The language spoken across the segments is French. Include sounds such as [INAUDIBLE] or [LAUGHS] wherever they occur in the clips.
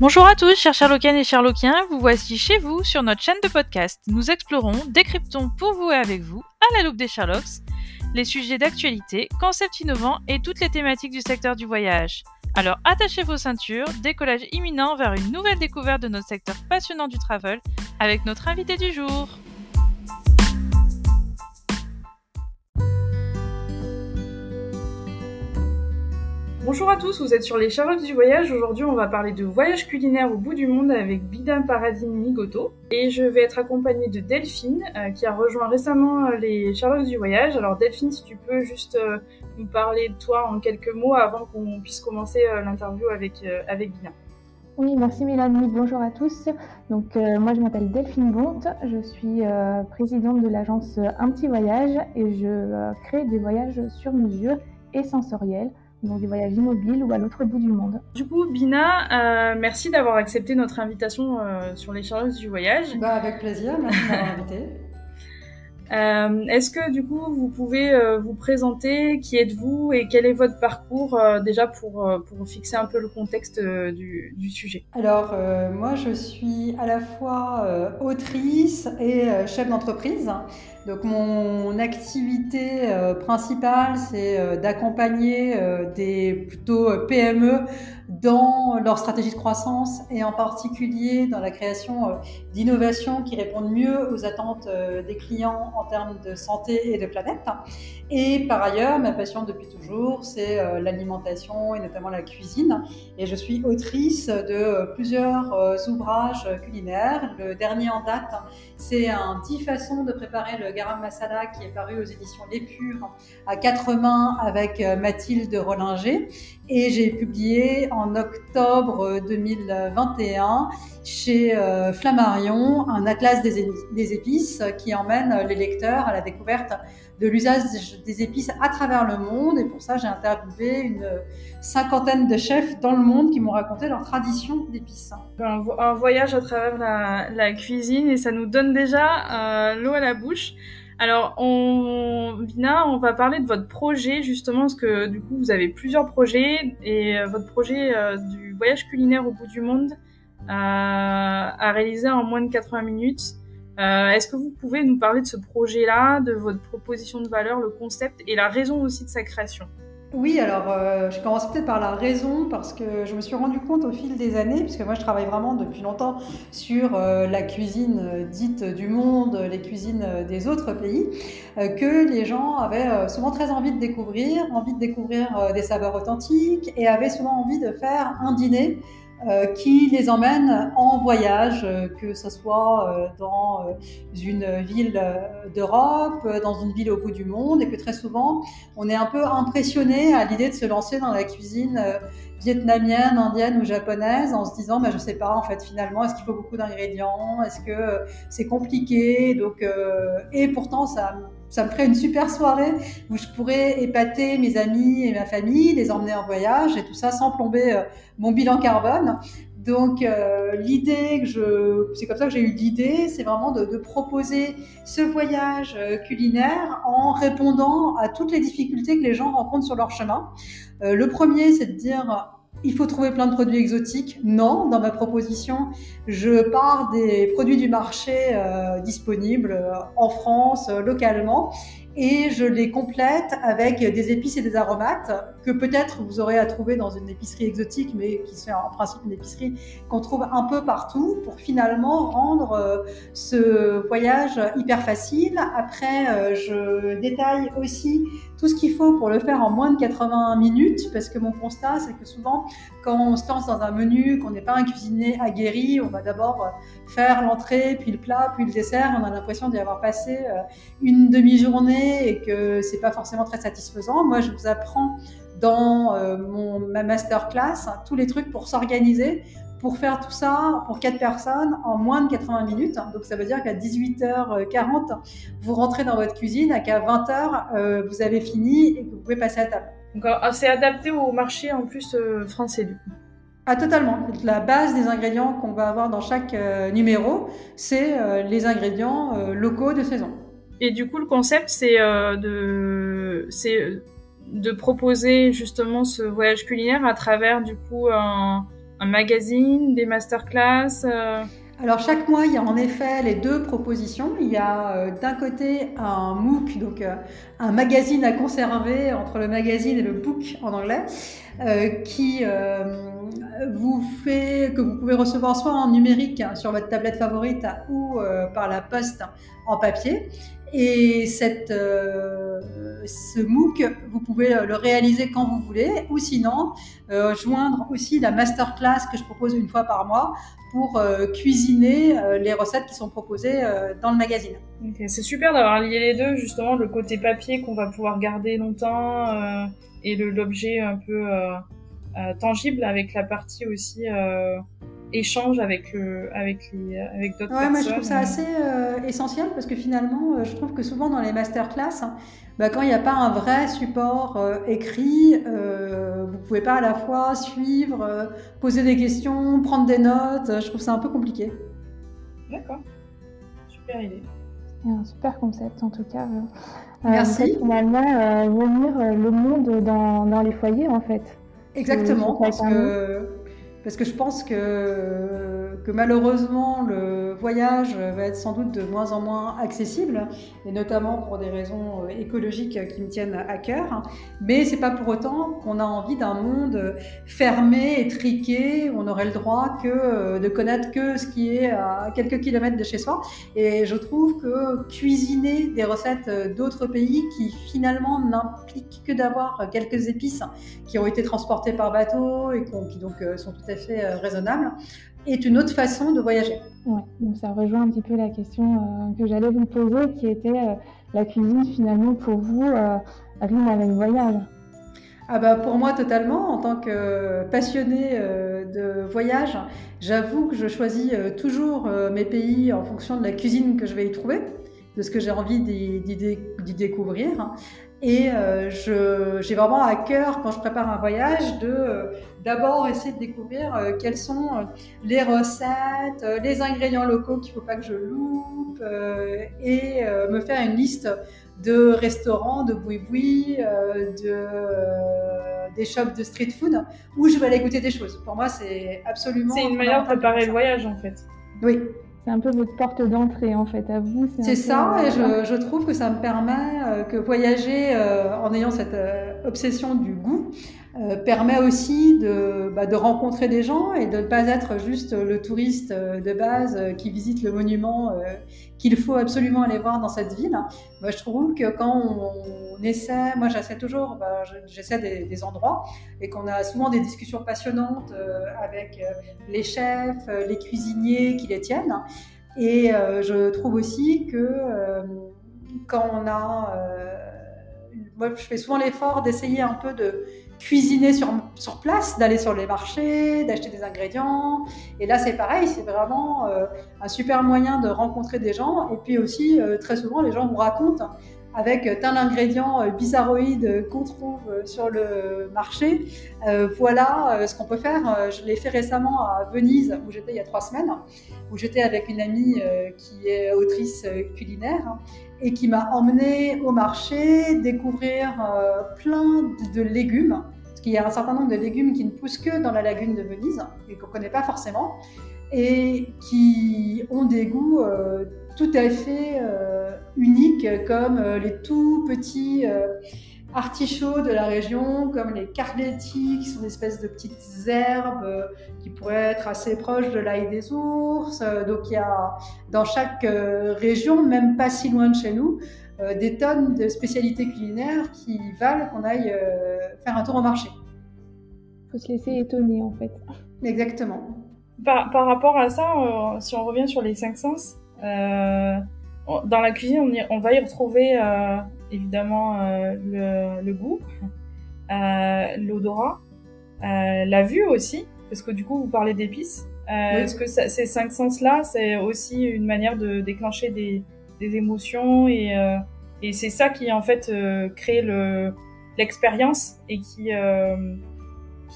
Bonjour à tous, chers Sherlockiennes et Sherlockiens, vous voici chez vous sur notre chaîne de podcast. Nous explorons, décryptons pour vous et avec vous, à la loupe des Sherlocks, les sujets d'actualité, concepts innovants et toutes les thématiques du secteur du voyage. Alors attachez vos ceintures, décollage imminent vers une nouvelle découverte de notre secteur passionnant du travel avec notre invité du jour. Bonjour à tous, vous êtes sur les Charlottes du voyage. Aujourd'hui, on va parler de voyage culinaire au bout du monde avec Bidam Paradis Migoto. Et je vais être accompagnée de Delphine, euh, qui a rejoint récemment euh, les Charlottes du voyage. Alors Delphine, si tu peux juste euh, nous parler de toi en quelques mots avant qu'on puisse commencer l'interview avec, Bidam. Oui, merci Mélanie. Bonjour à tous. Donc moi je m'appelle Delphine Bonte, je suis présidente de l'agence Un petit voyage et je crée des voyages sur mesure et sensoriels donc des voyages immobiles ou à l'autre bout du monde. Du coup, Bina, euh, merci d'avoir accepté notre invitation euh, sur les charges du voyage. Bah, avec plaisir, merci de m'avoir invité. [LAUGHS] Euh, Est-ce que du coup vous pouvez euh, vous présenter Qui êtes-vous et quel est votre parcours euh, déjà pour, pour fixer un peu le contexte du, du, sujet? Alors moi je suis à la fois autrice et chef d'entreprise. Donc mon activité euh, principale, c'est euh, d'accompagner euh, des plutôt PME dans leur stratégie de croissance et en particulier dans la création d'innovations qui répondent mieux aux attentes des clients en termes de santé et de planète. Et par ailleurs, ma passion depuis toujours, c'est l'alimentation et notamment la cuisine. Et je suis autrice de plusieurs ouvrages culinaires. Le dernier en date, c'est un 10 façons de préparer le garam masala qui est paru aux éditions Les Pures à quatre mains avec euh, Mathilde Rollinger. Et j'ai publié en octobre 2021 chez euh, Flammarion un atlas des épices qui emmène les lecteurs à la découverte de l'usage des épices à travers le monde. Et pour ça, j'ai interviewé une cinquantaine de chefs dans le monde qui m'ont raconté leur tradition d'épices. Un, voyage à travers la, cuisine et ça nous donne déjà euh, l'eau à la bouche. Alors, on, Vina, on va parler de votre projet justement, parce que du coup, vous avez plusieurs projets et euh, votre projet euh, du voyage culinaire au bout du monde à réaliser en moins de 80 minutes. Euh, est-ce que vous pouvez nous parler de ce projet-là, de votre proposition de valeur, le concept et la raison aussi de sa création? Oui, alors euh, je commence peut-être par la raison parce que je me suis rendu compte au fil des années, puisque moi je travaille vraiment depuis longtemps sur euh, la cuisine dite du monde, les cuisines des autres pays, que les gens avaient souvent très envie de découvrir, envie de découvrir des saveurs authentiques et avaient souvent envie de faire un dîner qui les emmène en voyage, euh, que ce soit euh, dans une ville d'Europe, dans une ville au bout du monde, et que très souvent, on est un peu impressionné à l'idée de se lancer dans la cuisine vietnamienne, indienne ou japonaise en se disant, bah, je sais pas, en fait, finalement, est-ce qu'il faut beaucoup d'ingrédients? Est-ce que c'est compliqué? Donc, et pourtant, ça ça me ferait une super soirée où je pourrais épater mes amis et ma famille, les emmener en voyage et tout ça sans plomber euh, mon bilan carbone. Donc euh, l'idée que je, c'est comme ça que j'ai eu l'idée, c'est vraiment de, proposer ce voyage euh, culinaire en répondant à toutes les difficultés que les gens rencontrent sur leur chemin. Le premier, c'est de dire il faut trouver plein de produits exotiques. Non, dans ma proposition, je pars des produits du marché euh, disponibles euh, en France, euh, localement, et je les complète avec des épices et des aromates que peut-être vous aurez à trouver dans une épicerie exotique, mais qui sont en principe une épicerie qu'on trouve un peu partout pour finalement rendre ce voyage hyper facile. Après, je détaille aussi tout ce qu'il faut pour le faire en moins de 80 minutes, parce que mon constat, c'est que souvent, quand on se lance dans un menu, qu'on n'est pas un cuisinier aguerri, on va d'abord faire l'entrée, puis le plat, puis le dessert, on a l'impression d'y avoir passé euh, une demi-journée et que c'est pas forcément très satisfaisant. Moi, je vous apprends dans euh, mon, ma masterclass tous les trucs pour s'organiser, pour faire tout ça pour quatre personnes en moins de 80 minutes. Donc ça veut dire qu'à 18h40, vous rentrez dans votre cuisine et qu'à 20h, euh, vous avez fini et que vous pouvez passer à table. Donc euh, c'est adapté au marché en plus euh, français du coup. Ah totalement. La base des ingrédients qu'on va avoir dans chaque numéro, c'est les ingrédients locaux de saison. Et du coup, le concept, c'est de, c'est de proposer justement ce voyage culinaire à travers du coup un, un magazine, des masterclass alors chaque mois, il y a en effet les deux propositions. Il y a euh, d'un côté un MOOC, donc euh, un magazine à conserver entre le magazine et le book en anglais, euh, qui vous fait que vous pouvez recevoir soit en numérique hein, sur votre tablette favorite ou par la poste en papier. Et cette, ce MOOC, vous pouvez le réaliser quand vous voulez, ou sinon joindre aussi la masterclass que je propose une fois par mois pour euh, cuisiner euh, les recettes qui sont proposées euh, dans le magazine. C'est super d'avoir lié les deux, justement, le côté papier qu'on va pouvoir garder longtemps et l'objet un peu tangible avec la partie aussi échange avec le, avec les, avec d'autres ouais, Moi, je trouve ça assez essentiel parce que finalement, je trouve que souvent dans les masterclass, hein, bah, quand il n'y a pas un vrai support euh, écrit, euh, vous ne pouvez pas à la fois suivre, euh, poser des questions, prendre des notes. Je trouve ça un peu compliqué. D'accord. Super idée. Un super concept en tout cas. Merci. finalement, venir le monde dans, dans, les foyers en fait. Exactement, parce que parce que je pense que, malheureusement le voyage va être sans doute de moins en moins accessible, et notamment pour des raisons euh, écologiques qui me tiennent à cœur. Mais c'est pas pour autant qu'on a envie d'un monde fermé, étriqué, où on aurait le droit que euh, de connaître que ce qui est à quelques kilomètres de chez soi. Et je trouve que cuisiner des recettes d'autres pays qui finalement n'impliquent que d'avoir quelques épices qui ont été transportées par bateau et qui donc euh, sont tout fait euh, raisonnable, est une autre façon de voyager. Donc ça rejoint un petit peu la question euh, que j'allais vous poser, qui était euh, la cuisine finalement pour vous rime avec le voyage. Ah bah pour moi totalement, en tant que passionné de voyage, j'avoue que je choisis toujours mes pays en fonction de la cuisine que je vais y trouver, de ce que j'ai envie d'y découvrir. Et euh, j'ai vraiment à cœur, quand je prépare un voyage, de euh, d'abord essayer de découvrir euh, quelles sont euh, les recettes, les ingrédients locaux qu'il ne faut pas que je loupe, et me faire une liste de restaurants, de boui-boui, de, des shops de street food, où je vais aller goûter des choses. Pour moi, c'est absolument... C'est une manière de préparer le voyage, en fait. Oui. C'est un peu votre porte d'entrée en fait à vous. C'est ça, et je, je, trouve que ça me permet que voyager en ayant cette obsession du goût, euh, permet aussi de, bah, de, rencontrer des gens et de ne pas être juste le touriste euh, de base euh, qui visite le monument qu'il faut absolument aller voir dans cette ville. Bah, je trouve que quand on, essaie, moi j'essaie toujours, bah, j'essaie des, endroits et qu'on a souvent des discussions passionnantes avec les chefs, les cuisiniers qui les tiennent. Et je trouve aussi que quand on a moi, je fais souvent l'effort d'essayer un peu de cuisiner sur, sur place, d'aller sur les marchés, d'acheter des ingrédients. Et là, c'est pareil, c'est vraiment euh, un super moyen de rencontrer des gens. Et puis aussi, euh, très souvent, les gens vous racontent avec tel ingrédient euh, bizarroïde qu'on trouve sur le marché. voilà ce qu'on peut faire. Je l'ai fait récemment à Venise, où j'étais il y a trois semaines, où j'étais avec une amie qui est autrice culinaire et qui m'a emmené au marché découvrir plein de légumes, parce qu'il y a un certain nombre de légumes qui ne poussent que dans la lagune de Venise et qu'on ne connaît pas forcément, et qui ont des goûts euh, tout à fait euh, uniques, comme les tout petits artichauts de la région, comme les carletti, qui sont des espèces de petites herbes euh, qui pourraient être assez proches de l'ail des ours. Euh, donc il y a dans chaque euh, région, même pas si loin de chez nous, des tonnes de spécialités culinaires qui valent qu'on aille faire un tour au marché. Il faut se laisser étonner en fait. Exactement. Par, par rapport à ça, si on revient sur les cinq sens, dans la cuisine, on, on va y retrouver évidemment euh, le, le, goût, euh, l'odorat, euh, la vue aussi, parce que du coup vous parlez d'épices. Est-ce que ces cinq sens-là, c'est aussi une manière de déclencher des, des émotions et, et c'est ça qui en fait crée le l'expérience et qui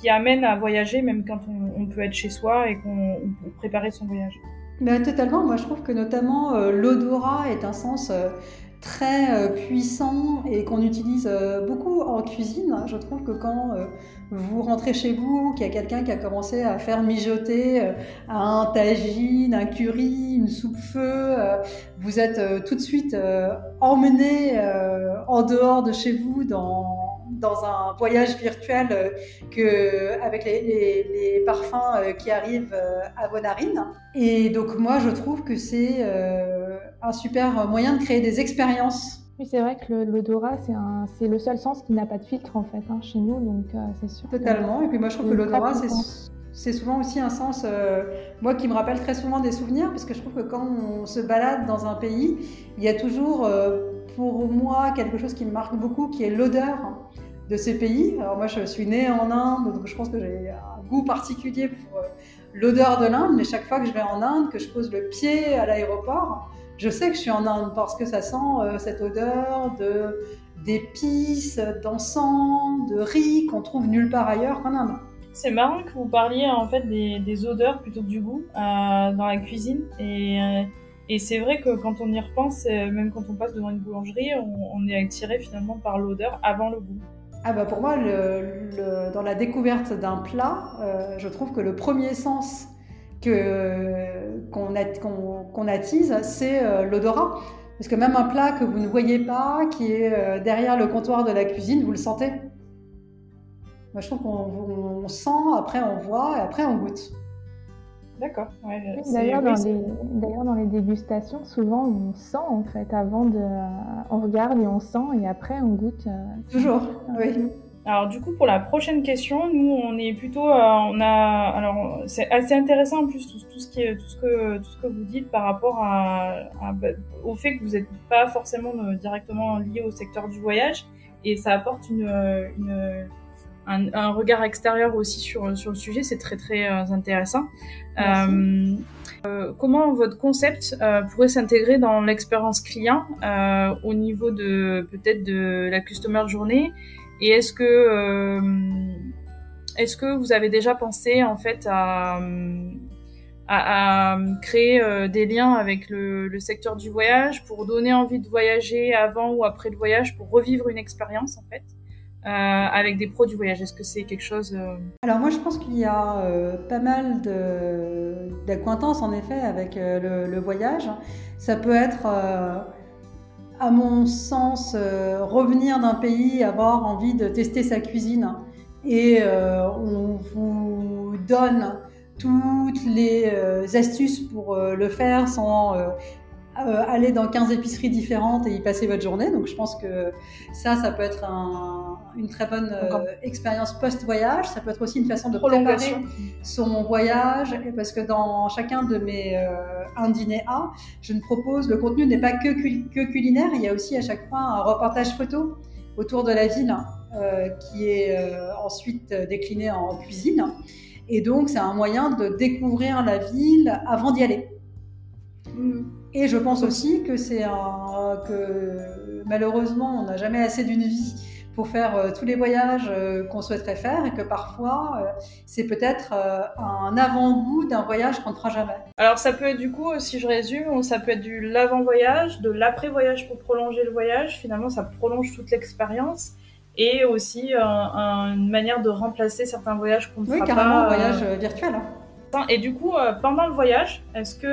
qui amène à voyager même quand on, on peut être chez soi et qu'on peut préparer son voyage. Ben, totalement. Moi, je trouve que notamment l'odorat est un sens très puissant et qu'on utilise beaucoup en cuisine. Je trouve que quand vous rentrez chez vous, qu'il y a quelqu'un qui a commencé à faire mijoter un tagine, un curry, une soupe-feu, vous êtes tout de suite emmené en dehors de chez vous dans dans un voyage virtuel euh, avec les, parfums euh, qui arrivent euh, à vos narines. Et donc moi, je trouve que c'est un super moyen de créer des expériences. Oui, c'est vrai que l'odorat, c'est le seul sens qui n'a pas de filtre en fait hein, chez nous, donc c'est sûr. Totalement. Et puis moi, je trouve que l'odorat, c'est souvent aussi un sens, moi, qui me rappelle très souvent des souvenirs, parce que je trouve que quand on se balade dans un pays, il y a toujours, pour moi, quelque chose qui me marque beaucoup, qui est l'odeur de ces pays. Alors moi, je suis née en Inde, donc je pense que j'ai un goût particulier pour euh, l'odeur de l'Inde, mais chaque fois que je vais en Inde, que je pose le pied à l'aéroport, je sais que je suis en Inde parce que ça sent euh, cette odeur de d'épices, d'encens, de riz qu'on trouve nulle part ailleurs qu'en Inde. C'est marrant que vous parliez en fait des, odeurs plutôt que du goût euh, dans la cuisine et et c'est vrai que quand on y repense, même quand on passe devant une boulangerie, on, on est attiré finalement par l'odeur avant le goût. Ah bah pour moi, le, dans la découverte d'un plat, euh, je trouve que le premier sens qu'on attise, c'est euh, l'odorat. Parce que même un plat que vous ne voyez pas, qui est euh, derrière le comptoir de la cuisine, vous le sentez. Moi, je trouve qu'on sent, après on voit et après on goûte. D'accord. D'ailleurs, dans, les, dans les dégustations, souvent on sent en fait avant de, on regarde et on sent et après on goûte. Euh, Toujours. Oui. Alors du coup pour la prochaine question, nous on est plutôt, euh, on a, alors c'est assez intéressant en plus tout, ce qui est, tout ce que tout ce que vous dites par rapport à, bah, au fait que vous n'êtes pas forcément euh, directement lié au secteur du voyage. Et ça apporte une, une un, regard extérieur aussi sur, sur le sujet, c'est très très euh, intéressant. Euh, euh, comment votre concept pourrait s'intégrer dans l'expérience client au niveau de peut-être de la customer journée et est-ce que est-ce que vous avez déjà pensé en fait à, créer des liens avec le, secteur du voyage pour donner envie de voyager avant ou après le voyage pour revivre une expérience en fait euh, avec des pros du voyage? Est-ce que c'est quelque chose euh, Alors moi je pense qu'il y a euh, pas mal d'acquaintances en effet avec le, voyage. Ça peut être, à mon sens, revenir d'un pays, avoir envie de tester sa cuisine. Et on vous donne toutes les astuces pour le faire sans aller dans 15 épiceries différentes et y passer votre journée. Donc je pense que ça, ça peut être une très bonne euh, expérience post-voyage. Ça peut être aussi une façon de préparer son voyage. Parce que dans chacun de mes euh, un dîner A, je ne propose, le contenu n'est pas que, que, culinaire, il y a aussi à chaque fois un reportage photo autour de la ville euh, qui est ensuite décliné en cuisine. Et donc c'est un moyen de découvrir la ville avant d'y aller. Mm. Et je pense aussi que c'est un que malheureusement on n'a jamais assez d'une vie pour faire euh, tous les voyages euh, qu'on souhaiterait faire et que parfois euh, c'est peut-être un avant-goût d'un voyage qu'on ne fera jamais. Alors ça peut être du coup, si je résume, ça peut être du l'avant-voyage, de l'après-voyage pour prolonger le voyage. Finalement, ça prolonge toute l'expérience et aussi une manière de remplacer certains voyages qu'on ne fera pas. Oui, carrément, un voyage virtuel. Hein. Et du coup, pendant le voyage, est-ce que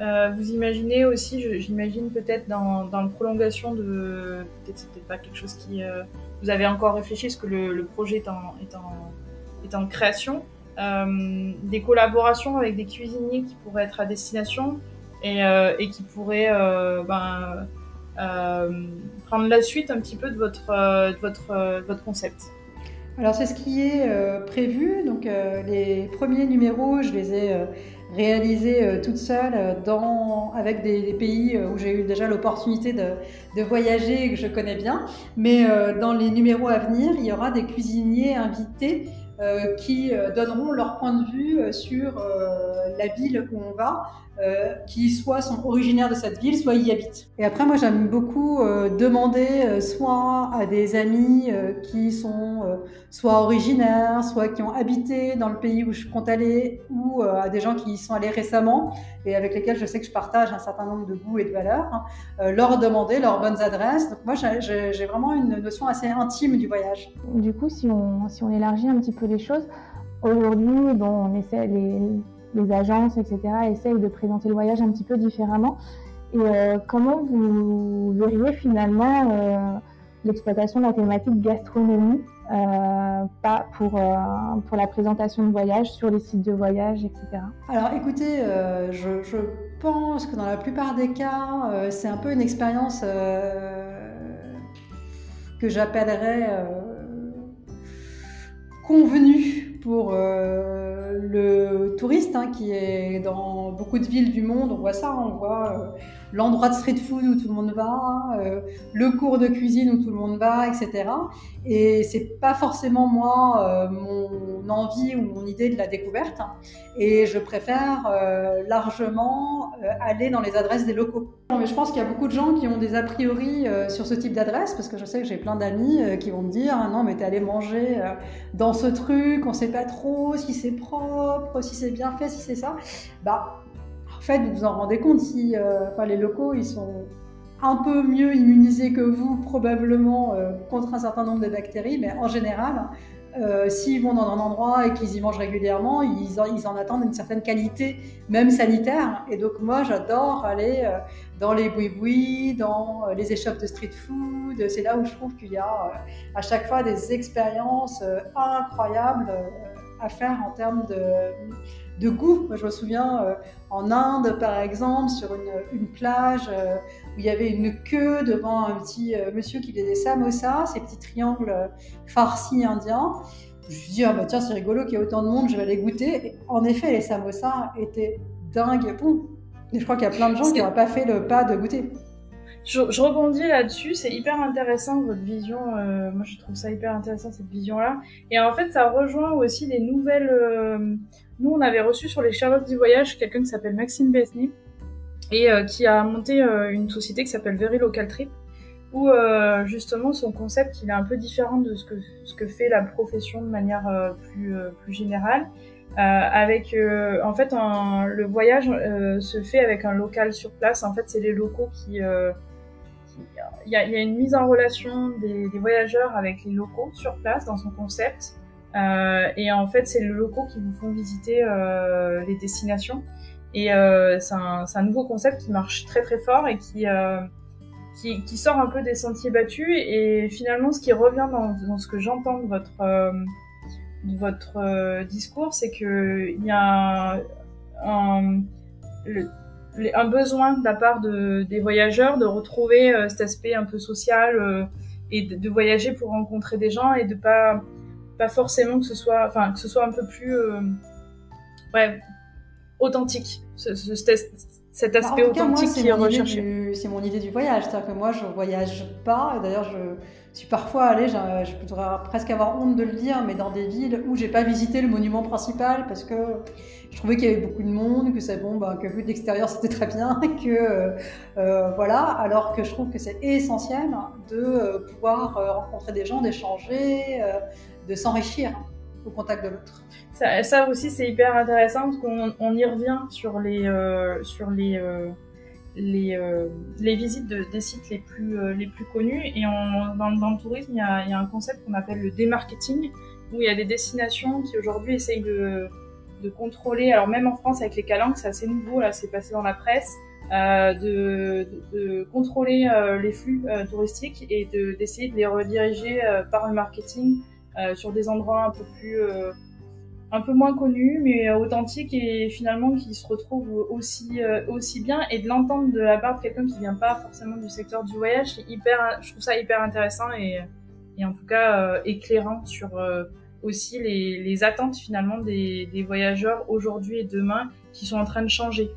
euh, vous imaginez aussi, j'imagine peut-être dans, dans la prolongation de, peut-être c'est peut-être pas quelque chose qui, euh, vous avez encore réfléchi, parce que le, projet est en, est en, est en création, euh, des collaborations avec des cuisiniers qui pourraient être à destination et, et qui pourraient ben, prendre la suite un petit peu de votre, de votre, votre concept. Alors c'est ce qui est prévu. Donc les premiers numéros, je les ai réalisée euh, toute seule euh, dans, avec des, pays euh, où j'ai eu déjà l'opportunité de voyager que je connais bien. Mais dans les numéros à venir, il y aura des cuisiniers invités qui donneront leur point de vue sur la ville où on va, euh, qui soit sont originaires de cette ville, soit y habitent. Et après, moi, j'aime beaucoup euh, demander euh, soit à des amis qui sont soit originaires, soit qui ont habité dans le pays où je compte aller, ou à des gens qui y sont allés récemment et avec lesquels je sais que je partage un certain nombre de goûts et de valeurs, hein, leur demander leurs bonnes adresses. Donc moi, j'ai vraiment une notion assez intime du voyage. Du coup, si on, si on élargit un petit peu les choses, aujourd'hui, bon, on essaie les les agences, etc., essayent de présenter le voyage un petit peu différemment. Et euh, comment vous verriez finalement euh, l'exploitation de la thématique gastronomie euh, pas pour, pour la présentation de voyage sur les sites de voyage, etc. Alors écoutez, je, je, pense que dans la plupart des cas, c'est un peu une expérience que j'appellerais convenue pour le touriste hein, qui est dans beaucoup de villes du monde, on voit ça, on voit euh, l'endroit de street food où tout le monde va, euh, le cours de cuisine où tout le monde va, etc. Et c'est pas forcément moi euh, mon envie ou mon idée de la découverte. Et je préfère largement aller dans les adresses des locaux. mais je pense qu'il y a beaucoup de gens qui ont des a priori sur ce type d'adresse, parce que je sais que j'ai plein d'amis qui vont me dire non mais t'es allé manger dans ce truc, on sait pas trop si c'est propre, si c'est bien fait, si c'est ça. Bah en fait, vous vous en rendez compte si euh, les locaux, ils sont un peu mieux immunisés que vous, probablement, euh, contre un certain nombre de bactéries, mais en général, euh, s'ils vont dans un endroit et qu'ils y mangent régulièrement, ils en, attendent une certaine qualité, même sanitaire. Et donc moi, j'adore aller dans les boui-boui, dans les échoppes de street food. C'est là où je trouve qu'il y a à chaque fois des expériences incroyables à faire en termes de de goût. Moi, je me souviens euh, en Inde, par exemple, sur une, plage euh, où il y avait une queue devant un petit euh, monsieur qui faisait des samosas, ces petits triangles farcis indiens. Je me suis dit, ah bah tiens, c'est rigolo qu'il y ait autant de monde, je vais les goûter. Et en effet, les samosas étaient dingues bon. Et je crois qu'il y a plein de gens qui n'auraient pas fait le pas de goûter. Je, rebondis là-dessus, c'est hyper intéressant votre vision. moi, je trouve ça hyper intéressant cette vision-là. Et en fait, ça rejoint aussi des nouvelles, nous, on avait reçu sur les Charlottes du voyage quelqu'un qui s'appelle Maxime Besny et euh, qui a monté euh, une société qui s'appelle Very Local Trip où euh, justement son concept il est un peu différent de ce que, ce que fait la profession de manière plus, plus générale. avec en fait le voyage se fait avec un local sur place. En fait, c'est les locaux qui il y, a, une mise en relation des, voyageurs avec les locaux sur place dans son concept. Euh, et en fait, c'est les locaux qui vous font visiter euh, les destinations. Et euh, c'est un, nouveau concept qui marche très très fort et qui, qui, sort un peu des sentiers battus. Et finalement, ce qui revient dans, ce que j'entends de votre, de votre discours, c'est qu'il y a un, le, un besoin de la part de, des voyageurs de retrouver cet aspect un peu social et de, de, voyager pour rencontrer des gens et de pas pas forcément que ce soit, enfin, que ce soit un peu plus, euh, ouais, authentique, ce, cet bah, aspect authentique qui est recherché. C'est mon idée du voyage, c'est-à-dire que moi je voyage pas, d'ailleurs je suis parfois allée, je, je pourrais presque avoir honte de le dire, mais dans des villes où j'ai pas visité le monument principal parce que je trouvais qu'il y avait beaucoup de monde, que c'est bon, bah, que vu de l'extérieur [LAUGHS] c'était très bien, que euh, euh, voilà, alors que je trouve que c'est essentiel de pouvoir rencontrer des gens, d'échanger, de s'enrichir au contact de l'autre. Ça, aussi c'est hyper intéressant parce qu'on on y revient sur les sur les les, les visites de, des sites les plus, les plus connus. Et dans, le tourisme, il y a, y a un concept qu'on appelle le démarketing, où il y a des destinations qui aujourd'hui essayent de, de contrôler, alors même en France avec les calanques, c'est assez nouveau, là c'est passé dans la presse, euh, de, de, contrôler euh, les flux euh, touristiques et d'essayer de, les rediriger euh, par le marketing sur des endroits un peu plus un peu moins connus mais authentiques et finalement qui se retrouvent aussi aussi bien. Et de l'entendre de la part de quelqu'un qui vient pas forcément du secteur du voyage hyper je trouve ça hyper intéressant et, et en tout cas éclairant sur aussi les, attentes finalement des, voyageurs aujourd'hui et demain qui sont en train de changer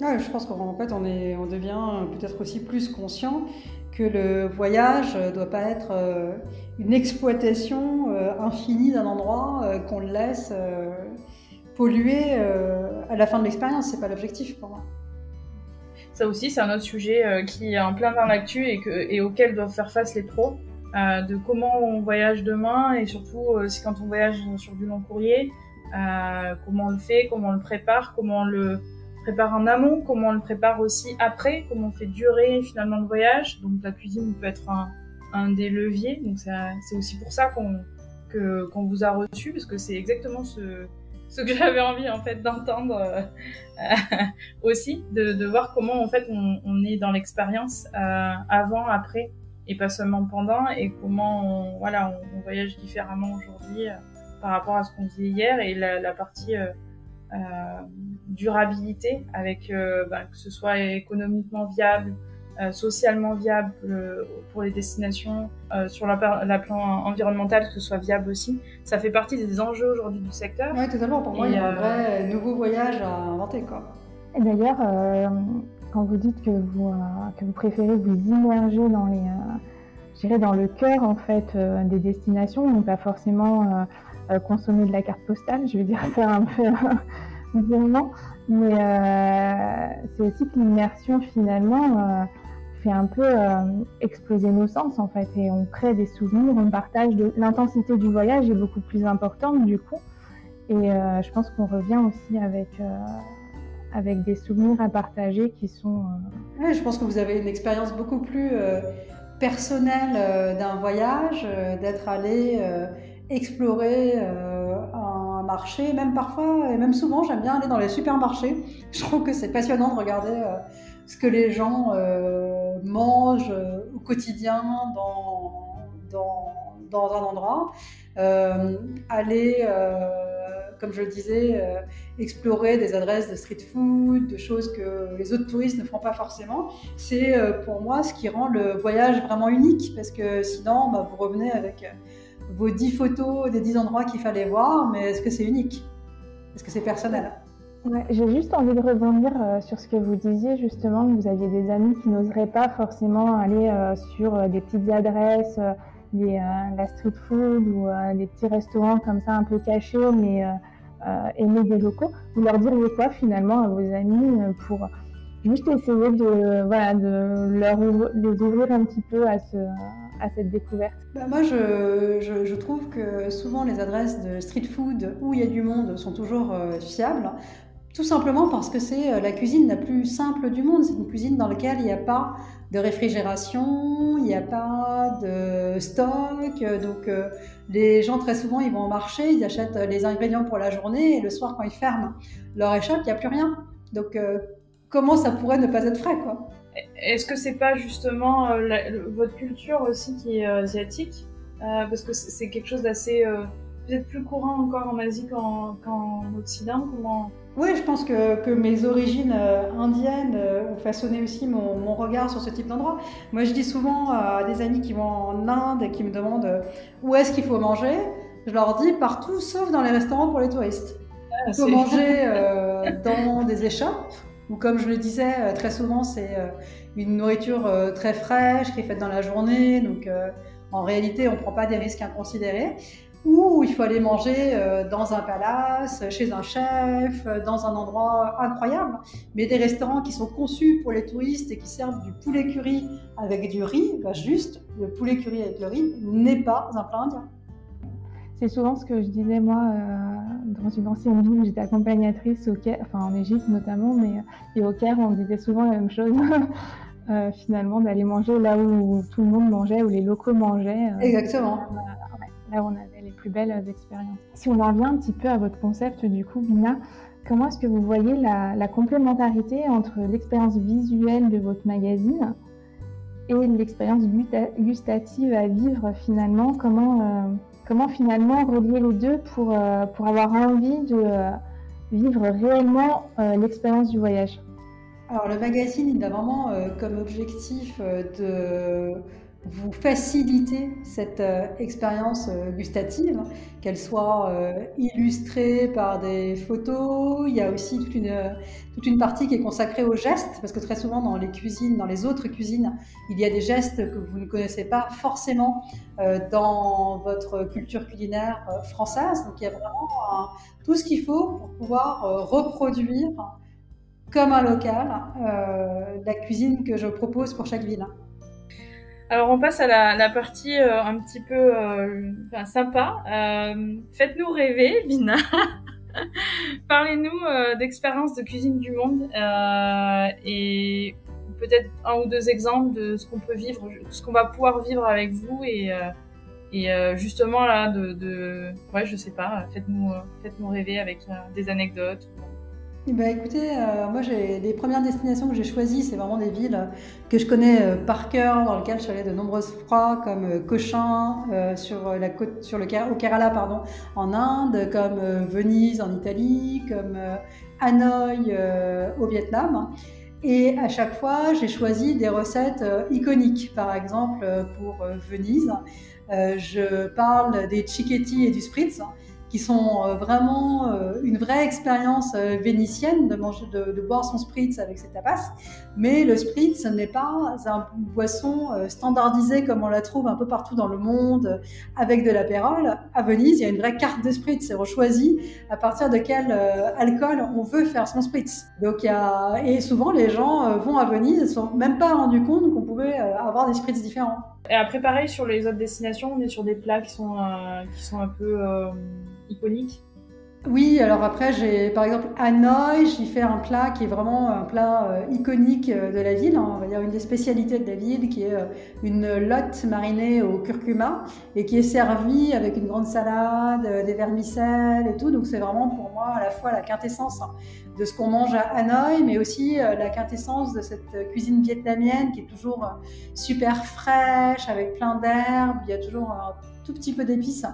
je pense qu'en fait, on devient peut-être aussi plus conscient que le voyage ne doit pas être euh, une exploitation euh, infinie d'un endroit euh, qu'on laisse polluer à la fin de l'expérience. C'est pas l'objectif pour moi. Ça aussi, c'est un autre sujet qui est en plein dans l'actu et, et auquel doivent faire face les pros. de comment on voyage demain et surtout si quand on voyage sur du long courrier, comment on le fait, comment on le prépare, comment on le prépare en amont, comment on le prépare aussi après, comment on fait durer finalement le voyage. Donc la cuisine peut être un, des leviers. Donc c'est aussi pour ça qu'on vous a reçu, parce que c'est exactement ce, que [LAUGHS] j'avais envie en fait d'entendre euh, [LAUGHS] aussi, de, voir comment en fait on, est dans l'expérience euh, avant, après et pas seulement pendant, et comment on, voilà on, voyage différemment aujourd'hui euh, par rapport à ce qu'on faisait hier et la, partie durabilité, avec euh, bah, que ce soit économiquement viable, euh, socialement viable pour les destinations, sur la, plan environnemental, que ce soit viable aussi. Ça fait partie des enjeux aujourd'hui du secteur. Oui, totalement. Pour moi, il y a un vrai nouveau voyage à inventer. Quoi. Et d'ailleurs, quand vous dites que vous, que vous préférez vous immerger dans les, dans le cœur en fait des destinations, donc pas forcément euh, consommer de la carte postale, je vais dire [LAUGHS] ça un peu mais euh, c'est aussi que l'immersion finalement euh, fait un peu exploser nos sens en fait et on crée des souvenirs, on partage de l'intensité du voyage est beaucoup plus importante du coup et je pense qu'on revient aussi avec avec des souvenirs à partager qui sont. Je pense que vous avez une expérience beaucoup plus personnelle d'un voyage, d'être allé explorer euh, marché, même parfois, et même souvent, j'aime bien aller dans les supermarchés. [LAUGHS] Je trouve que c'est passionnant de regarder euh, ce que les gens euh, mangent au quotidien dans, dans, dans un endroit. aller, comme je le disais, explorer des adresses de street food, de choses que les autres touristes ne font pas forcément, c'est pour moi ce qui rend le voyage vraiment unique, parce que sinon, bah, vous revenez avec vos 10 photos des 10 endroits qu'il fallait voir, mais est-ce que c'est unique? Est-ce que c'est personnel? J'ai juste envie de rebondir euh, sur ce que vous disiez justement, que vous aviez des amis qui n'oseraient pas forcément aller euh, sur euh, des petites adresses, des, la street food ou des petits restaurants comme ça un peu cachés, mais aimer des locaux. Vous leur diriez quoi finalement à vos amis pour juste essayer de, voilà, de leur, les ouvrir un petit peu à ce, à cette découverte bah, Moi, je, trouve que souvent les adresses de street food où il y a du monde sont toujours euh, fiables. Tout simplement parce que c'est euh, la cuisine la plus simple du monde. C'est une cuisine dans laquelle il n'y a pas de réfrigération, il n'y a pas de stock. Donc, euh, les gens, très souvent, ils vont au marché, ils achètent les ingrédients pour la journée et le soir, quand ils ferment leur échoppe, il n'y a plus rien. Donc, comment ça pourrait ne pas être frais, quoi? Est-ce que c'est pas justement euh, votre culture aussi qui est euh, asiatique euh, Parce que c'est quelque chose d'assez peut-être plus courant encore en Asie qu'en Occident. Comment? Oui, je pense que, que mes origines indiennes ont façonné aussi mon, mon regard sur ce type d'endroit. Moi, je dis souvent à des amis qui vont en Inde et qui me demandent où est-ce qu'il faut manger. Je leur dis partout sauf dans les restaurants pour les touristes. Ah, il faut manger [LAUGHS] dans des échoppes ou comme je le disais, euh, très souvent c'est euh, une nourriture euh, très fraîche qui est faite dans la journée, donc en réalité on ne prend pas des risques inconsidérés. Ou il faut aller manger dans un palace, chez un chef, dans un endroit incroyable. Mais des restaurants qui sont conçus pour les touristes et qui servent du poulet curry avec du riz, bah juste le poulet curry avec le riz n'est pas un plat indien. C'est souvent ce que je disais moi euh, dans une ancienne vie où j'étais accompagnatrice au Caire, enfin en Égypte notamment, mais euh, et au Caire on disait souvent la même chose. [LAUGHS] euh, finalement d'aller manger là où tout le monde mangeait, où les locaux mangeaient. Exactement. Là, où on avait les plus belles expériences. Si on en revient un petit peu à votre concept du coup, Bina, comment est-ce que vous voyez la, la complémentarité entre l'expérience visuelle de votre magazine et l'expérience gustative à vivre finalement? Comment comment finalement relier les deux pour, euh, pour avoir envie de euh, vivre réellement euh, l'expérience du voyage? Alors le magazine, il a vraiment comme objectif de vous faciliter cette euh, expérience euh, gustative, qu'elle soit euh, illustrée par des photos. Il y a aussi toute une, toute une partie qui est consacrée aux gestes, parce que très souvent dans les cuisines, dans les autres cuisines, il y a des gestes que vous ne connaissez pas forcément dans votre culture culinaire française. Donc il y a vraiment tout ce qu'il faut pour pouvoir reproduire comme un local la cuisine que je propose pour chaque ville. Alors on passe à la, partie euh, un petit peu euh, sympa. Euh, faites-nous rêver, Bina. [LAUGHS] Parlez-nous d'expériences de cuisine du monde et peut-être un ou deux exemples de ce qu'on peut vivre, ce qu'on va pouvoir vivre avec vous et, et justement là de, de, ouais je sais pas, faites-nous faites-nous rêver avec des anecdotes. Eh ben, écoutez, euh, moi, les premières destinations que j'ai choisies, c'est vraiment des villes que je connais euh, par cœur, dans lesquelles je suis allée de nombreuses fois, comme euh, Cochin sur le au Kerala, en Inde, comme Venise en Italie, comme Hanoï au Vietnam. Et à chaque fois, j'ai choisi des recettes iconiques. Par exemple, pour Venise, je parle des chiquetti et du spritz qui sont euh, vraiment euh, une vraie expérience euh, vénitienne de, manger, de, boire son spritz avec ses tapas. Mais le spritz n'est pas un boisson standardisé comme on la trouve un peu partout dans le monde avec de l'apérole. À Venise, il y a une vraie carte de spritz et on choisit à partir de quel alcool on veut faire son spritz. Donc il y a... Et souvent, les gens vont à Venise et ne sont même pas rendus compte qu'on pouvait avoir des spritz différents. Et après, pareil, sur les autres destinations, on est sur des plats qui sont, qui sont un peu iconique oui, alors après, j'ai par exemple Hanoï, j'y fais un plat qui est vraiment un plat euh, iconique euh, de la ville, hein, on va dire une des spécialités de la ville, qui est euh, une lotte marinée au curcuma et qui est servie avec une grande salade, des vermicelles et tout. Donc c'est vraiment pour moi à la fois la quintessence hein, de ce qu'on mange à Hanoï, mais aussi la quintessence de cette cuisine vietnamienne qui est toujours super fraîche, avec plein d'herbes, il y a toujours un tout petit peu d'épices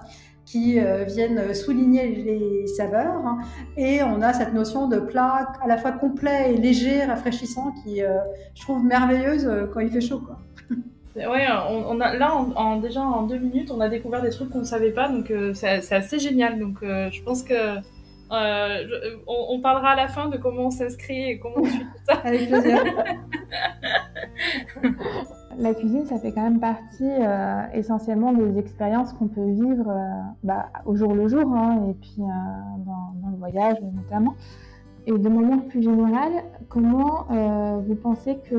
qui euh, viennent souligner les saveurs. Hein. Et on a cette notion de plat à la fois complet et léger, rafraîchissant, qui euh, je trouve merveilleuse euh, quand il fait chaud. Quoi. [LAUGHS] Ouais, on, a, là, en, déjà en deux minutes, on a découvert des trucs qu'on ne savait pas, donc c'est assez génial. Donc je pense que on, parlera à la fin de comment on s'inscrit et comment on suit tout ça. Avec plaisir. [LAUGHS] la cuisine, ça fait quand même partie euh, essentiellement des expériences qu'on peut vivre euh, bah, au jour le jour, hein, et puis euh, dans, le voyage notamment. Et de manière plus générale, comment vous pensez que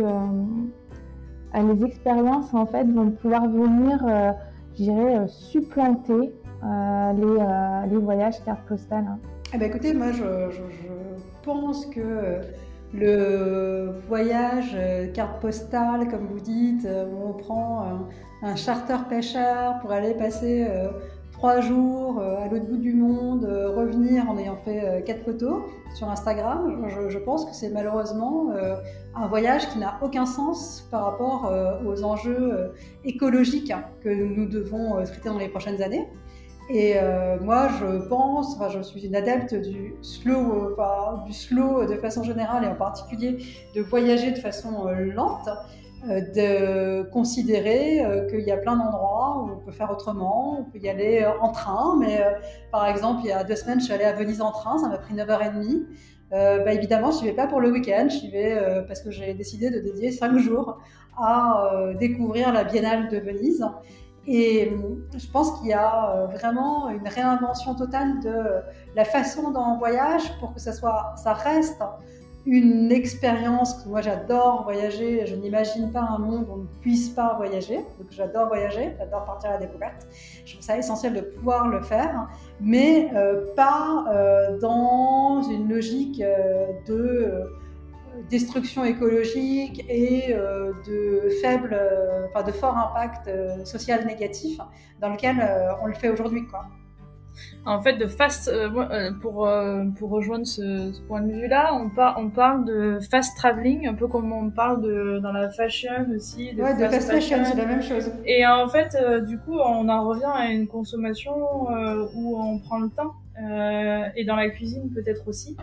les expériences en fait vont pouvoir venir, je supplanter les, voyages carte postale eh ben, écoutez, moi je pense que le voyage euh, carte postale, comme vous dites, euh, où on prend un, charter pêcheur pour aller passer euh, trois jours à l'autre bout du monde, revenir en ayant fait quatre photos sur Instagram. Je, pense que c'est malheureusement un voyage qui n'a aucun sens par rapport aux enjeux écologiques que nous devons traiter dans les prochaines années. Et euh, moi, je pense, enfin, je suis une adepte du slow, enfin, du slow de façon générale et en particulier de voyager de façon euh, lente, euh, de considérer qu'il y a plein d'endroits où on peut faire autrement, on peut y aller en train. Mais par exemple, il y a deux semaines, je suis allée à Venise en train, ça m'a pris 9h30. bah, évidemment, je n'y vais pas pour le week-end, j'y vais parce que j'ai décidé de dédier 5 jours à découvrir la Biennale de Venise. Et je pense qu'il y a euh, vraiment une réinvention totale de la façon on voyage pour que ça, soit, ça reste une expérience. Moi, j'adore voyager. Je n'imagine pas un monde où on ne puisse pas voyager. Donc, j'adore voyager, j'adore partir à la découverte. Je trouve ça essentiel de pouvoir le faire, mais euh, pas euh, dans une logique de destruction écologique et euh, de faible, euh, enfin de fort impact euh, social négatif dans lequel on le fait aujourd'hui, quoi. En fait, de fast, pour, pour rejoindre ce, point de vue-là, on, on parle de fast traveling, un peu comme on parle de, dans la fashion aussi. De ouais, fast de fast fashion, c'est la même chose. Et en fait, du coup, on en revient à une consommation où on prend le temps. et dans la cuisine, peut-être aussi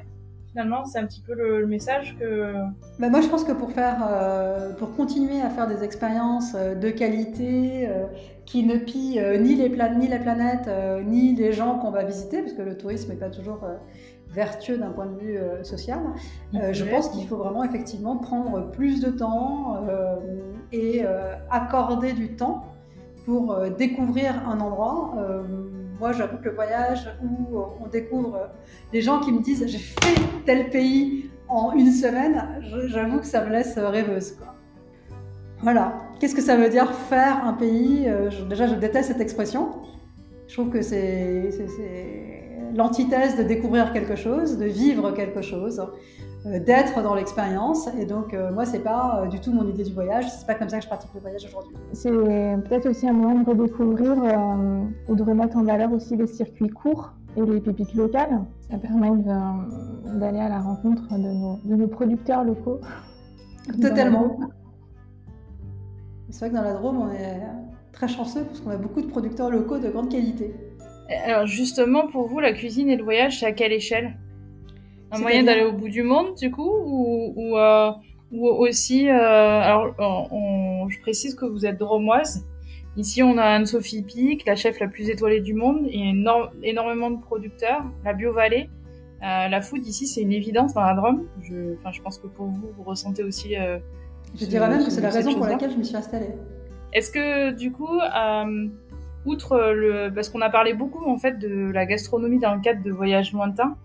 finalement, c'est un petit peu le, message que. Bah moi, je pense que pour faire, euh, pour continuer à faire des expériences euh, de qualité euh, qui ne pillent ni les ni la planète, ni les gens qu'on va visiter, parce que le tourisme n'est pas toujours vertueux d'un point de vue social. je pense qu'il faut vraiment effectivement prendre plus de temps et accorder du temps pour découvrir un endroit moi, j'avoue que le voyage où on découvre des gens qui me disent j'ai fait tel pays en une semaine, j'avoue que ça me laisse rêveuse. Quoi. Voilà. Qu'est-ce que ça veut dire faire un pays euh, Déjà, je déteste cette expression. Je trouve que c'est l'antithèse de découvrir quelque chose, de vivre quelque chose. Euh, d'être dans l'expérience. Et donc, euh, moi, c'est pas euh, du tout mon idée du voyage. C'est pas comme ça que je pratique le voyage aujourd'hui. C'est peut-être aussi un moyen de redécouvrir ou de remettre en valeur aussi les circuits courts et les pépites locales. Ça permet d'aller à la rencontre de nos, de nos producteurs locaux. Totalement. C'est vrai que dans la Drôme, on est très chanceux parce qu'on a beaucoup de producteurs locaux de grande qualité. Alors justement, pour vous, la cuisine et le voyage, c'est à quelle échelle? Un moyen d'aller au bout du monde, du coup, ou, ou, euh, ou aussi, euh, alors, on, je précise que vous êtes dromoise. Ici, on a Anne-Sophie Pic, la chef la plus étoilée du monde, et énormément de producteurs, la Bio-Vallée. Euh, la food ici, c'est une évidence dans la Drôme. Je, je pense que pour vous, vous ressentez aussi. Euh, je dirais même que c'est la raison pour laquelle je me suis installée. Est-ce que du coup, euh, outre le, parce qu'on a parlé beaucoup en fait de la gastronomie dans le cadre de voyages lointains,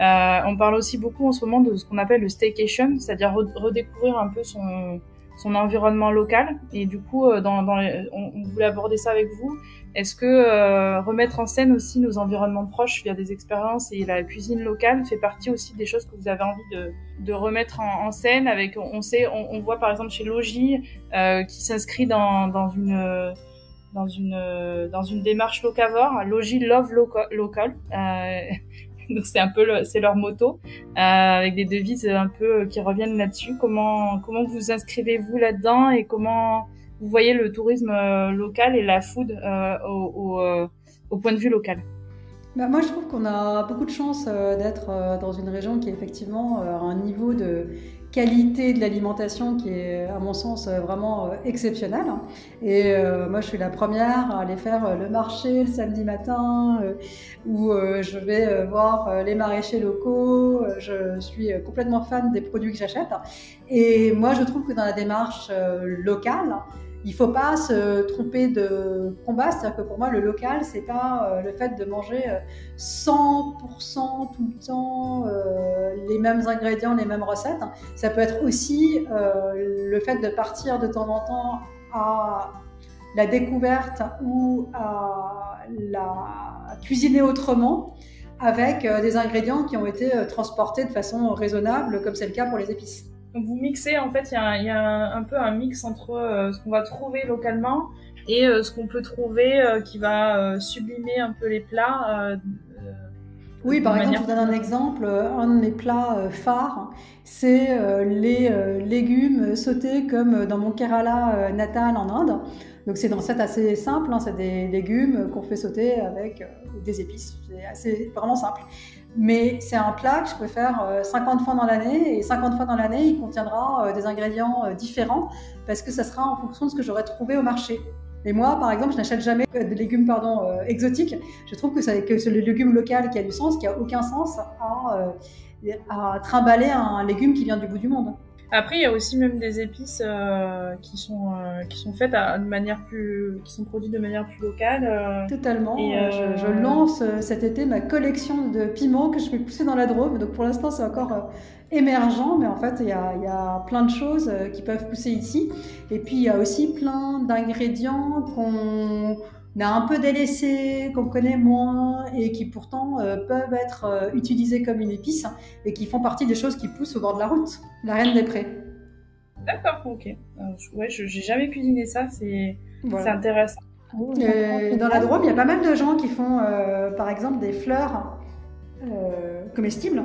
euh, on parle aussi beaucoup en ce moment de ce qu'on appelle le staycation, c'est-à-dire redécouvrir un peu son, son environnement local. Et du coup, euh, dans, dans on, voulait aborder ça avec vous. Est-ce que euh, remettre en scène aussi nos environnements proches via des expériences et la cuisine locale fait partie aussi des choses que vous avez envie de, de remettre en, scène avec, on sait, on, on, voit par exemple chez Logis euh, qui s'inscrit dans, dans une dans une dans une démarche locavore, Logis Love Local. Euh, [LAUGHS] donc c'est un peu c'est leur moto euh, avec des devises un peu euh, qui reviennent là-dessus. Comment comment vous inscrivez-vous là-dedans et comment vous voyez le tourisme euh, local et la food au, point de vue local? Bah moi, je trouve qu'on a beaucoup de chance d'être dans une région qui est effectivement à un niveau de qualité de l'alimentation qui est, à mon sens, vraiment euh, exceptionnelle. Et euh, moi, je suis la première à aller faire euh, le marché le samedi matin, où je vais voir les maraîchers locaux. Je suis complètement fan des produits que j'achète. Et moi, je trouve que dans la démarche locale, il faut pas se tromper de combat. C'est-à-dire que pour moi, le local, c'est pas euh, le fait de manger 100% euh, tout le temps euh, les mêmes ingrédients, les mêmes recettes. Ça peut être aussi le fait de partir de temps en temps à la découverte ou à la cuisiner autrement avec des ingrédients qui ont été transportés de façon raisonnable, comme c'est le cas pour les épices. Donc vous mixez, en fait, il y a, un, peu un mix entre euh, ce qu'on va trouver localement et euh, ce qu'on peut trouver euh, qui va sublimer un peu les plats. oui, par exemple, je vous donne un exemple. Un de mes plats phares, c'est les légumes sautés comme dans mon Kerala natal en Inde. Donc c'est dans cette assez simple, hein, c'est des légumes qu'on fait sauter avec des épices. C'est assez vraiment simple. Mais c'est un plat que je peux faire 50 euh, fois dans l'année et 50 fois dans l'année, il contiendra euh, des ingrédients euh, différents parce que ça sera en fonction de ce que j'aurais trouvé au marché. Et moi, par exemple, je n'achète jamais de légumes pardon, exotiques. Je trouve que c'est que le légume local qui a du sens, qui a aucun sens à, à trimballer un légume qui vient du bout du monde. Après, il y a aussi même des épices euh, qui sont euh, qui sont faites de manière plus, qui sont produites de manière plus locale. Euh. Totalement. Et, je, lance cet été ma collection de piments que je vais pousser dans la Drôme. Donc pour l'instant, c'est encore émergent, mais en fait, il y, a, il y a plein de choses qui peuvent pousser ici. Et puis il y a aussi plein d'ingrédients qu'on a un peu délaissés, qu'on connaît moins et qui pourtant euh, peuvent être euh, utilisés comme une épice et qui font partie des choses qui poussent au bord de la route. La reine des prés. D'accord, ok. Euh, ouais, je n'ai jamais cuisiné ça, c'est intéressant. dans la Drôme, il y a pas mal de gens qui font, par exemple, des fleurs comestibles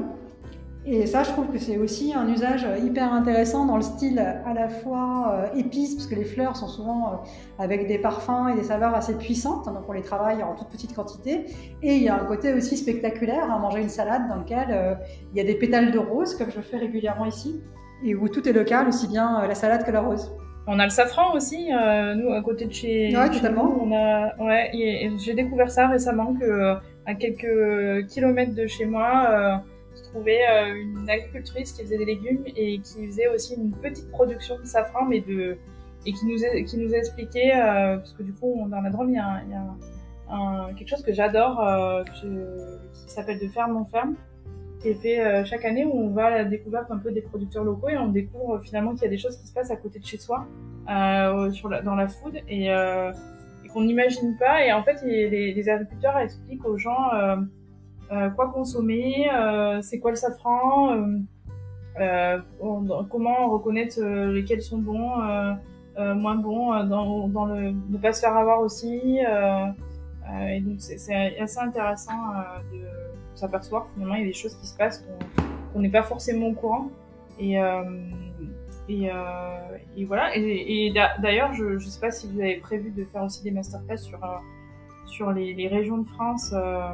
Et ça, je trouve que c'est aussi un usage hyper intéressant dans le style à la fois euh, épice, parce que les fleurs sont souvent euh, avec des parfums et des saveurs assez puissantes, hein, donc on les travaille en toute petite quantité. Et il y a un côté aussi spectaculaire à manger une salade dans lequel euh, il y a des pétales de rose, comme je fais régulièrement ici, et où tout est local, aussi bien la salade que la rose. On a le safran aussi, nous à côté de chez. Ouais, totalement. on a, ouais, j'ai découvert ça récemment que à quelques kilomètres de chez moi euh, une agricultrice qui faisait des légumes et qui faisait aussi une petite production de safran, mais de et qui nous a, qui nous a expliqué euh, parce que du coup dans la Drôme il y a, quelque chose que j'adore euh, qui s'appelle de ferme en ferme qui est fait chaque année où on va à la découverte un peu des producteurs locaux et on découvre finalement qu'il y a des choses qui se passent à côté de chez soi dans la food et, qu'on n'imagine pas. Et en fait les, agriculteurs expliquent aux gens quoi consommer, euh, c'est quoi le safran, euh, comment reconnaître lesquels sont bons, moins bons, dans, dans, le ne pas se faire avoir aussi. et donc c'est assez intéressant de s'apercevoir finalement il y a des choses qui se passent qu'on n'est pas forcément au courant. Et, euh, et, euh, et, voilà. Et, et d'ailleurs, je ne sais pas si vous avez prévu de faire aussi des masterclass sur, sur les, les régions de France. Euh,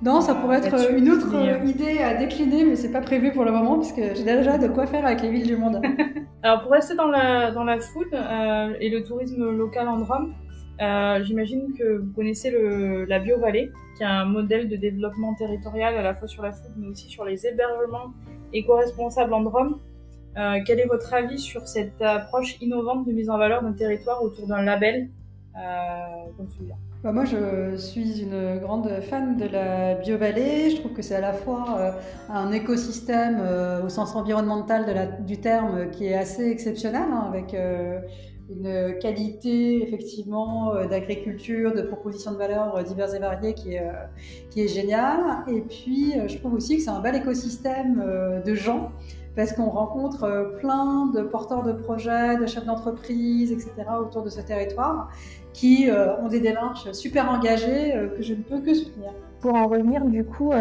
non, ça pourrait être une autre euh, idée à décliner, mais c'est pas prévu pour le moment, parce que j'ai déjà de quoi faire avec les villes du monde. [LAUGHS] Alors, pour rester dans la, dans la food euh, et le tourisme local en Drôme, euh, j'imagine que vous connaissez le, la BioVallée, qui est un modèle de développement territorial à la fois sur la food, mais aussi sur les hébergements éco-responsables en Drôme. Euh, quel est votre avis sur cette approche innovante de mise en valeur d'un territoire autour d'un label euh, comme celui-là? Bah, moi, je suis une grande fan de la biovallée. Je trouve que c'est à la fois euh, un écosystème euh, au sens environnemental du terme qui est assez exceptionnel, hein, avec euh, une qualité effectivement d'agriculture, de propositions de valeurs diverses et variées qui est géniale. Et puis, je trouve aussi que c'est un bel écosystème de gens parce qu'on rencontre plein de porteurs de projets, de chefs d'entreprise, etc. autour de ce territoire qui euh, ont des démarches super engagées euh, que je ne peux que soutenir. Pour en revenir du coup euh,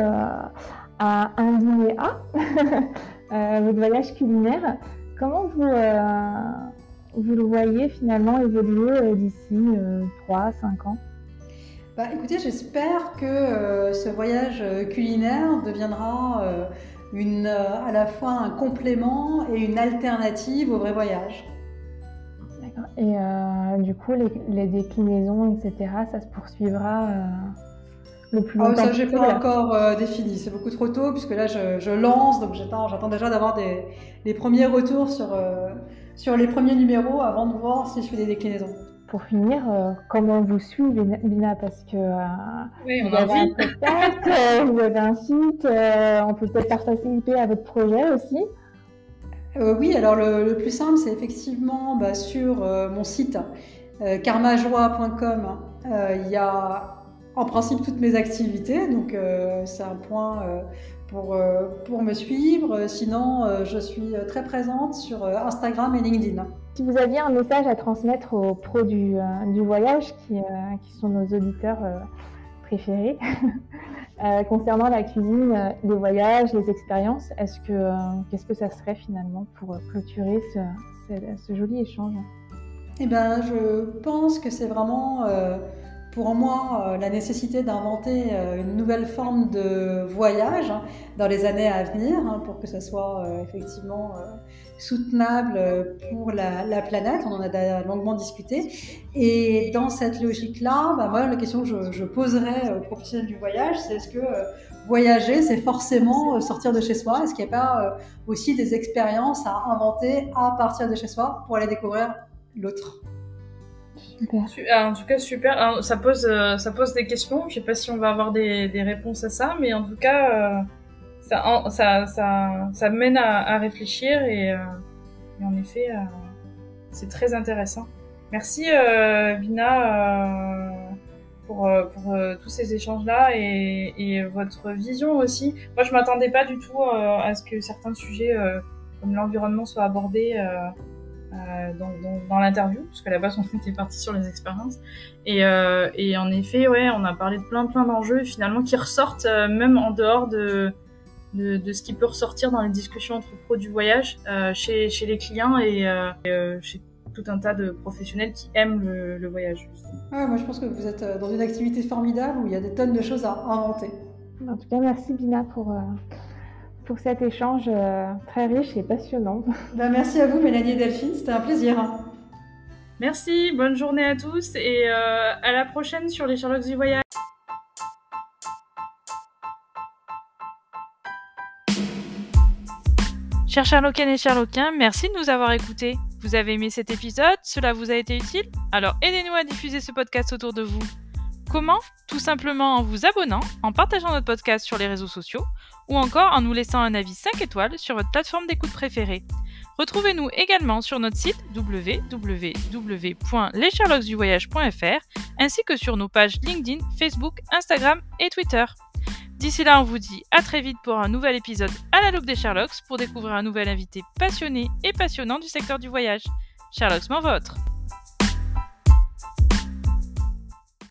à un dîner A, votre voyage culinaire, comment vous, vous le voyez finalement évoluer d'ici 3-5 ans? Bah, écoutez, j'espère que ce voyage culinaire deviendra une, à la fois un complément et une alternative au vrai voyage. Et euh, du coup, les, déclinaisons, etc., ça se poursuivra euh, le plus ah longtemps. Ah, ça, j'ai pas encore euh, défini. C'est beaucoup trop tôt, puisque là, je, lance, donc j'attends déjà d'avoir des, les premiers retours sur, sur les premiers numéros avant de voir si je fais des déclinaisons. Pour finir, comment vous suivez, Bina? Parce que oui, on vous, avez un vous avez un site, on peut peut-être participer à votre projet aussi. Euh, oui, alors le, plus simple, c'est effectivement bah, sur euh, mon site euh, karmajoie.com. Il y a en principe toutes mes activités, donc c'est un point pour, pour me suivre. Sinon, je suis très présente sur Instagram et LinkedIn. Si vous aviez un message à transmettre aux pros du, du voyage, qui, qui, sont nos auditeurs préférés, [LAUGHS] Euh, concernant la cuisine, euh, les voyages, les expériences, est-ce que euh, qu'est-ce que ça serait finalement pour clôturer ce, joli échange? Eh ben, je pense que c'est vraiment pour moi la nécessité d'inventer une nouvelle forme de voyage hein, dans les années à venir hein, pour que ça soit effectivement soutenable pour la, planète. On en a longuement discuté. Et dans cette logique-là, bah, la question que je, je poserais aux professionnels du voyage, c'est est-ce que euh, voyager, c'est forcément euh, sortir de chez soi? Est-ce qu'il n'y a pas euh, aussi des expériences à inventer à partir de chez soi pour aller découvrir l'autre? En tout cas, super. Ça pose, ça pose des questions. Je ne sais pas si on va avoir des, réponses à ça, mais en tout cas, ça, ça, ça, mène à, réfléchir et, euh, et, en effet, euh, c'est très intéressant. Merci euh, Vina pour, tous ces échanges-là et, votre vision aussi. Moi, je m'attendais pas du tout à ce que certains sujets comme l'environnement soient abordés. Euh, dans, dans, dans l'interview, parce qu'à la base on était parti sur les expériences. Et, euh, et, en effet, ouais, on a parlé de plein plein d'enjeux finalement qui ressortent même en dehors de, de, ce qui peut ressortir dans les discussions entre pros du voyage chez, chez, les clients et, chez tout un tas de professionnels qui aiment le, voyage. moi, je pense que vous êtes dans une activité formidable où il y a des tonnes de choses à inventer. En tout cas, merci Bina pour, pour cet échange très riche et passionnant. [LAUGHS] Ben, merci à vous, Mélanie et Delphine. C'était un plaisir. Merci, bonne journée à tous et euh, à la prochaine sur les Sherlocks du voyage. Chers Sherlockiennes et Sherlockiens, merci de nous avoir écoutés. Vous avez aimé cet épisode? Cela vous a été utile? Alors aidez-nous à diffuser ce podcast autour de vous. Comment Tout simplement en vous abonnant, en partageant notre podcast sur les réseaux sociaux ou encore en nous laissant un avis 5 étoiles sur votre plateforme d'écoute préférée. Retrouvez-nous également sur notre site www.lescharlocksduvoyage.fr ainsi que sur nos pages LinkedIn, Facebook, Instagram et Twitter. D'ici là, on vous dit à très vite pour un nouvel épisode à la loupe des Sherlocks pour découvrir un nouvel invité passionné et passionnant du secteur du voyage. Sherlock's m'en votre